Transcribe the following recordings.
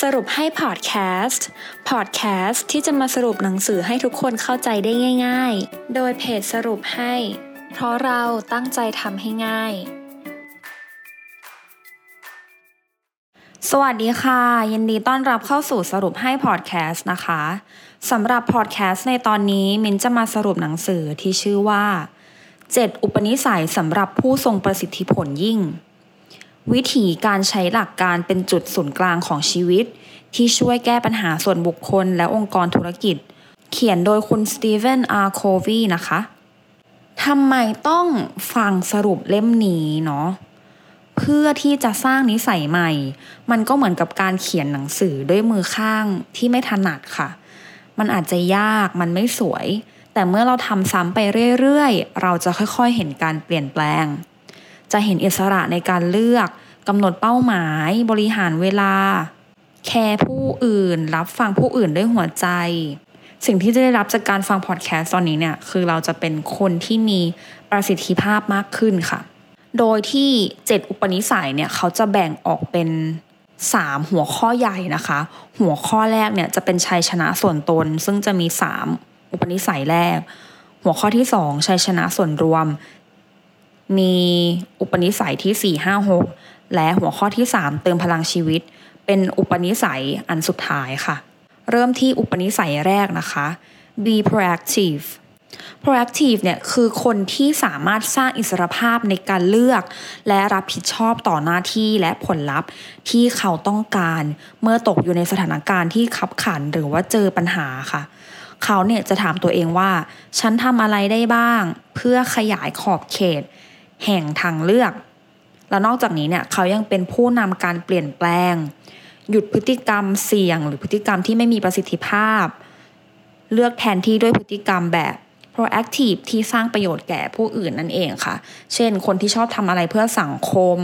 สรุปให้พอดแคสต์ พอดแคสต์ที่จะมาสรุปหนังสือให้ทุกคนเข้าใจได้ง่าย ๆ โดยเพจสรุปให้ เพราะเราตั้งใจทำให้ง่าย สวัสดีค่ะ ยินดีต้อนรับเข้าสู่สรุปให้พอดแคสต์นะคะสำหรับพอดแคสต์ในตอนนี้มินจะมาสรุปหนังสือที่ชื่อว่า 7 อุปนิสัยสำหรับผู้ทรงประสิทธิผลยิ่ง วิธีการใช้หลักการเป็นจุดศูนย์กลางของชีวิต ที่ช่วยแก้ปัญหาส่วนบุคคลและองค์กรธุรกิจ เขียนโดยคุณสตีเวนอาร์โควีนะคะทำไมต้องฟังสรุปเล่มนี้เนาะเพื่อที่จะสร้างนิสัยใหม่ มันก็เหมือนกับการเขียนหนังสือด้วยมือข้างที่ไม่ถนัดค่ะ มันอาจจะยากมันไม่สวย แต่เมื่อเราทำซ้ำไปเรื่อยๆ เราจะค่อยๆเห็นการเปลี่ยนแปลง จะเห็นอิสระในการเลือกกำหนดเป้าหมาย บริหารเวลา แคร์ผู้อื่น รับฟังผู้อื่นด้วยหัวใจ สิ่งที่จะได้รับจากการฟังพอดแคสต์ตอนนี้เนี่ย คือเราจะเป็นคนที่มีประสิทธิภาพมากขึ้นค่ะ โดยที่ 7 อุปนิสัยเนี่ยเขาจะแบ่งออกเป็น 3 หัวข้อใหญ่นะคะ หัวข้อแรกเนี่ยจะเป็นชัยชนะส่วนตน ซึ่งจะมี 3 อุปนิสัยแรก หัวข้อที่ 2 ชัยชนะส่วนรวม มีอุปนิสัยที่ 4 5 6 และหัวข้อที่ 3 เติมพลังชีวิต เป็นอุปนิสัยอันสุดท้ายค่ะ เริ่มที่อุปนิสัยแรกนะคะ be proactive proactive เนี่ยคือคนที่สามารถสร้างอิสรภาพในการเลือก และรับผิดชอบต่อหน้าที่และผลลัพธ์ที่เขาต้องการ เมื่อตกอยู่ในสถานการณ์ที่ขับขันหรือว่าเจอปัญหาค่ะ เขาเนี่ยจะถามตัวเองว่า ฉันทำอะไรได้บ้าง เพื่อขยายขอบเขต แห่งทางเลือก แล้วนอกจากนี้เนี่ยเขายังเป็นผู้นำการเปลี่ยนแปลง หยุดพฤติกรรมเสี่ยง หรือพฤติกรรมที่ไม่มีประสิทธิภาพ เลือกแทนที่ด้วยพฤติกรรมแบบ proactive ที่สร้างประโยชน์แก่ผู้อื่นนั่นเองค่ะ เช่น คนที่ชอบทำอะไรเพื่อสังคม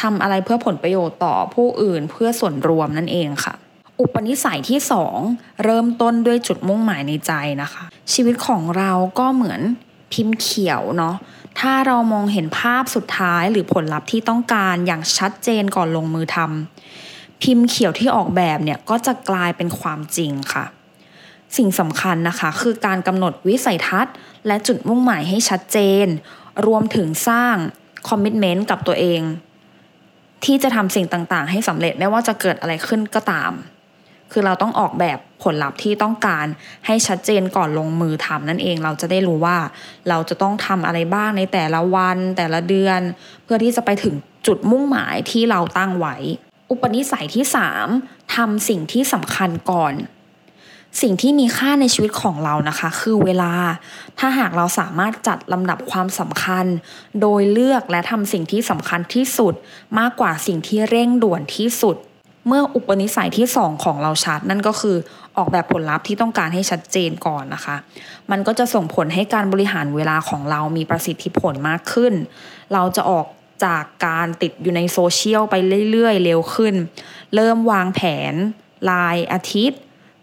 ทำอะไรเพื่อผลประโยชน์ต่อผู้อื่นเพื่อส่วนรวมนั่นเองค่ะ อุปนิสัยที่ 2 เริ่มต้นด้วยจุดมุ่งหมายในใจนะคะ ชีวิตของเราก็เหมือนพิมพ์เขียวเนาะ ถ้าเรามองเห็นภาพสุดท้ายหรือผลลัพธ์ที่ต้องการอย่างชัดเจนก่อนลงมือทำพิมพ์เขียวที่ออกแบบเนี่ยก็จะกลายเป็นความจริงค่ะ สิ่งสำคัญนะคะ คือการกำหนดวิสัยทัศน์ และจุดมุ่งหมายให้ชัดเจน รวมถึงสร้างคอมมิชเมนต์กับตัวเอง ที่จะทำสิ่งต่างๆ ให้สำเร็จไม่ว่าจะเกิดอะไรขึ้นก็ตาม คือเราต้องออกแบบผลลัพธ์ที่ต้องการให้ชัดเจนก่อนลงมือทำนั่นเองเราจะได้รู้ว่า เราจะต้องทำอะไรบ้างในแต่ละวันแต่ละเดือน เพื่อที่จะไปถึงจุดมุ่งหมายที่เราตั้งไว้ อุปนิสัยที่ 3ทำสิ่งที่สำคัญก่อน สิ่งที่มีค่าในชีวิตของเรานะคะ คือเวลา ถ้าหากเราสามารถจัดลำดับความสำคัญ โดยเลือกและทำสิ่งที่สำคัญที่สุด มากกว่าสิ่งที่เร่งด่วนที่สุด เมื่ออุปนิสัยที่ 2 ของเราชัด นั่นก็คือออกแบบผลลัพธ์ที่ต้องการให้ชัดเจนก่อนนะคะ มันก็จะส่งผลให้การบริหารเวลาของเรามีประสิทธิผลมากขึ้น เราจะออกจากการติดอยู่ในโซเชียลไปเรื่อยๆ เร็วขึ้น เริ่มวางแผนลายอาทิตย์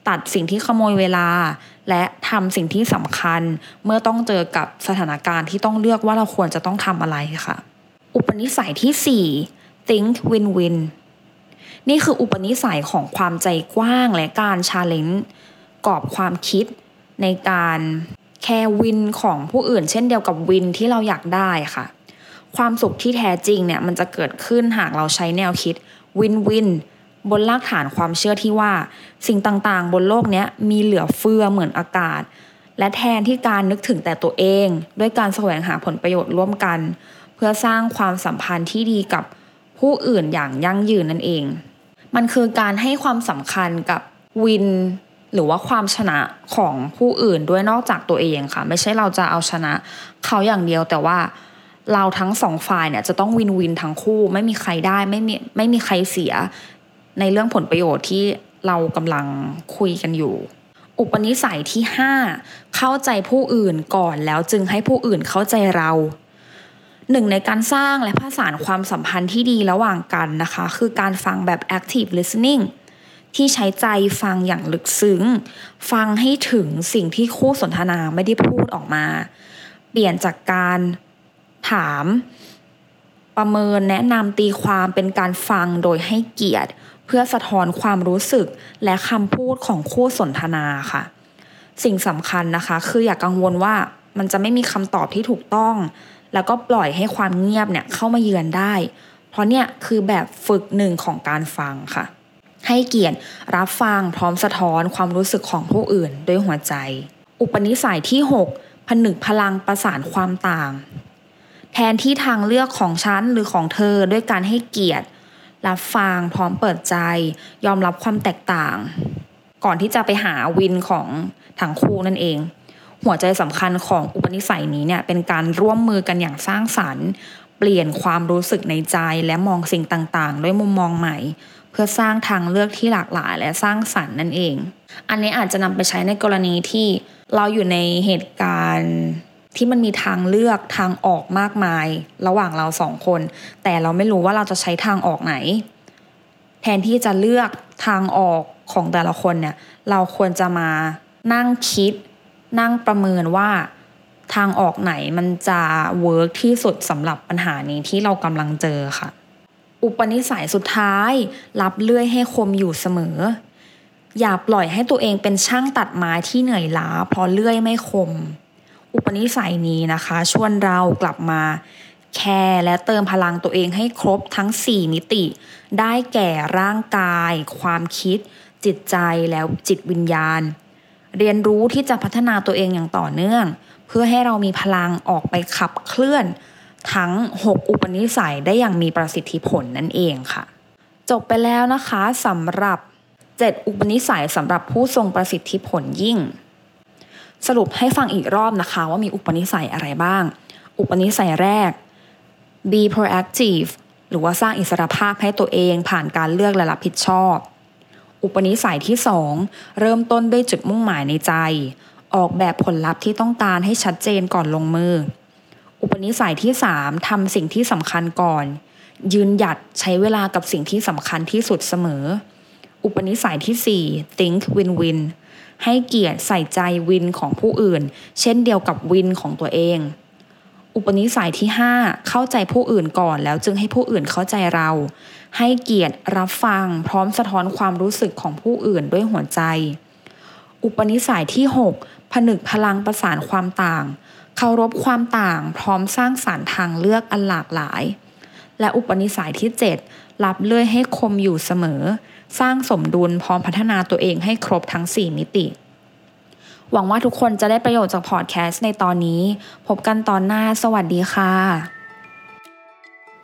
ตัดสิ่งที่ขโมยเวลา และทำสิ่งที่สำคัญเมื่อต้องเจอกับสถานการณ์ที่ต้องเลือกว่าเราควรจะต้องทำอะไรค่ะ อุปนิสัยที่ 4 think win-win นี่คืออุปนิสัยของความใจกว้างและการ challenge กรอบความคิดในการแคร์ win ของผู้อื่น เช่นเดียวกับ win ที่เราอยากได้ค่ะ ความสุขที่แท้จริงเนี่ยมันจะเกิดขึ้นหากเราใช้แนวคิด win-winบนรากฐานความเชื่อที่ว่า สิ่งต่างๆ บนโลกนี้มีเหลือเฟือเหมือนอากาศ และแทนที่การนึกถึงแต่ตัวเอง ด้วยการแสวงหาผลประโยชน์ร่วมกัน เพื่อสร้างความสัมพันธ์ที่ดีกับผู้อื่นอย่างยั่งยืนนั่นเอง มันคือการให้ความสำคัญกับวินหรือว่าความชนะของผู้อื่นด้วยนอกจากตัวเองค่ะ ไม่ใช่เราจะเอาชนะเขาอย่างเดียวแต่ว่าเราทั้งสองฝ่ายเนี่ยจะต้องวินวินทั้งคู่ ไม่มีใครได้ไม่มีไม่มีใครเสีย ในเรื่องผลประโยชน์ที่เรากำลังคุยกันอยู่ อุปนิสัยที่ 5 เข้าใจผู้อื่นก่อนแล้วจึงให้ผู้อื่นเข้าใจเรา หนึ่งในการสร้างและผสานความสัมพันธ์ที่ดีระหว่างกันนะคะ คือการฟังแบบ active listening ที่ใช้ใจฟังอย่างลึกซึ้ง ฟังให้ถึงสิ่งที่คู่สนทนาไม่ได้พูดออกมา เปลี่ยนจากการถาม ประเมินแนะนำตีความเป็นการฟังโดยให้เกียรติ เพื่อสะท้อนความรู้สึกและคำพูดของคู่สนทนาค่ะ สิ่งสำคัญนะคะ คืออย่ากกังวลว่ามันจะไม่มีคำตอบที่ถูกต้อง แล้วก็ปล่อยให้ความเงียบเนี่ยเข้ามาเยือนได้ เพราะเนี่ยคือแบบฝึกหนึ่งของการฟังค่ะ ให้เกียรติรับฟังพร้อมสะท้อนความรู้สึกของผู้อื่นด้วยหัวใจ อุปนิสัยที่ 6 ผนึกพลังประสานความต่าง แทนที่ทางเลือกของฉันหรือของเธอด้วยการให้เกียรติ รับฟังพร้อมเปิดใจ ยอมรับความแตกต่าง ก่อนที่จะไปหาวินของทั้งคู่นั่นเอง หัวใจสำคัญของอุปนิสัยนี้เนี่ยเป็นการร่วมมือกันอย่างสร้างสรรค์ เปลี่ยนความรู้สึกในใจและมองสิ่งต่างๆ ด้วยมุมมองใหม่ เพื่อสร้างทางเลือกที่หลากหลายและสร้างสรรค์นั่นเอง อันนี้อาจจะนำไปใช้ในกรณีที่เราอยู่ในเหตุการณ์ที่มันมีทางเลือกทางออกมากมาย ระหว่างเราสองคน แต่เราไม่รู้ว่าเราจะใช้ทางออกไหน แทนที่จะเลือกทางออกของแต่ละคนเนี่ยเราควรจะมานั่งคิด นั่งประเมินว่าทางออกไหนมันจะเวิร์กที่สุดสำหรับปัญหานี้ที่เรากำลังเจอค่ะ อุปนิสัยสุดท้าย รับเลื่อยให้คมอยู่เสมอ อย่าปล่อยให้ตัวเองเป็นช่างตัดไม้ที่เหนื่อยล้า เพราะเลื่อยไม่คม อุปนิสัยนี้นะคะ ชวนเรากลับมา แคร์และเติมพลังตัวเองให้ครบทั้ง 4 มิติ ได้แก่ร่างกาย ความคิด จิตใจแล้วจิตวิญญาณ เรียนรู้ที่จะพัฒนาตัวเองอย่างต่อเนื่อง เพื่อให้เรามีพลังออกไปขับเคลื่อน ทั้ง 6 อุปนิสัยได้อย่างมีประสิทธิผลนั่นเองค่ะ จบไปแล้วนะคะสำหรับ 7 อุปนิสัยสำหรับผู้ทรงประสิทธิผลยิ่ง สรุปให้ฟังอีกรอบนะคะว่ามีอุปนิสัยอะไรบ้าง อุปนิสัยแรก be proactive หรือว่าสร้างอิสรภาพให้ตัวเองผ่านการเลือกและรับผิดชอบ อุปนิสัยที่ 2 เริ่มต้นด้วยจุดมุ่งหมายในใจ ออกแบบผลลัพธ์ที่ต้องการให้ชัดเจนก่อนลงมือ อุปนิสัยที่ 3ทำสิ่งที่สำคัญก่อน ยืนหยัดใช้เวลากับสิ่งที่สำคัญที่สุดเสมอ อุปนิสัยที่ 4 think win win ให้เกียรติใส่ใจวินของผู้อื่น เช่นเดียวกับวินของตัวเอง อุปนิสัยที่ 5 เข้าใจผู้อื่นก่อนแล้วจึงให้ผู้อื่นเข้าใจเรา ให้เกียรติรับฟังพร้อมสะท้อนความรู้สึกของผู้อื่นด้วยหัวใจ อุปนิสัยที่ 6 ผนึกพลังประสานความต่าง เคารพความต่างพร้อมสร้างสารรค์ทางเลือกอันหลากหลาย และอุปนิสัยที่ 7 รับเลื่อยให้คมอยู่เสมอ สร้างสมดุลพร้อมพัฒนาตัวเองให้ครบทั้ง 4 มิติ หวังว่าทุกคนจะได้ประโยชน์จากพอดแคสต์ในตอนนี้ พบกันตอนหน้าสวัสดีค่ะ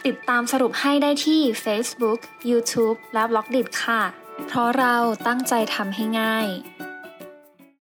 ติดตามสรุปให้ได้ที่ Facebook, YouTube และ b ล็อกดิค่ะ เพราะเราตั้งใจทำให้ง่าย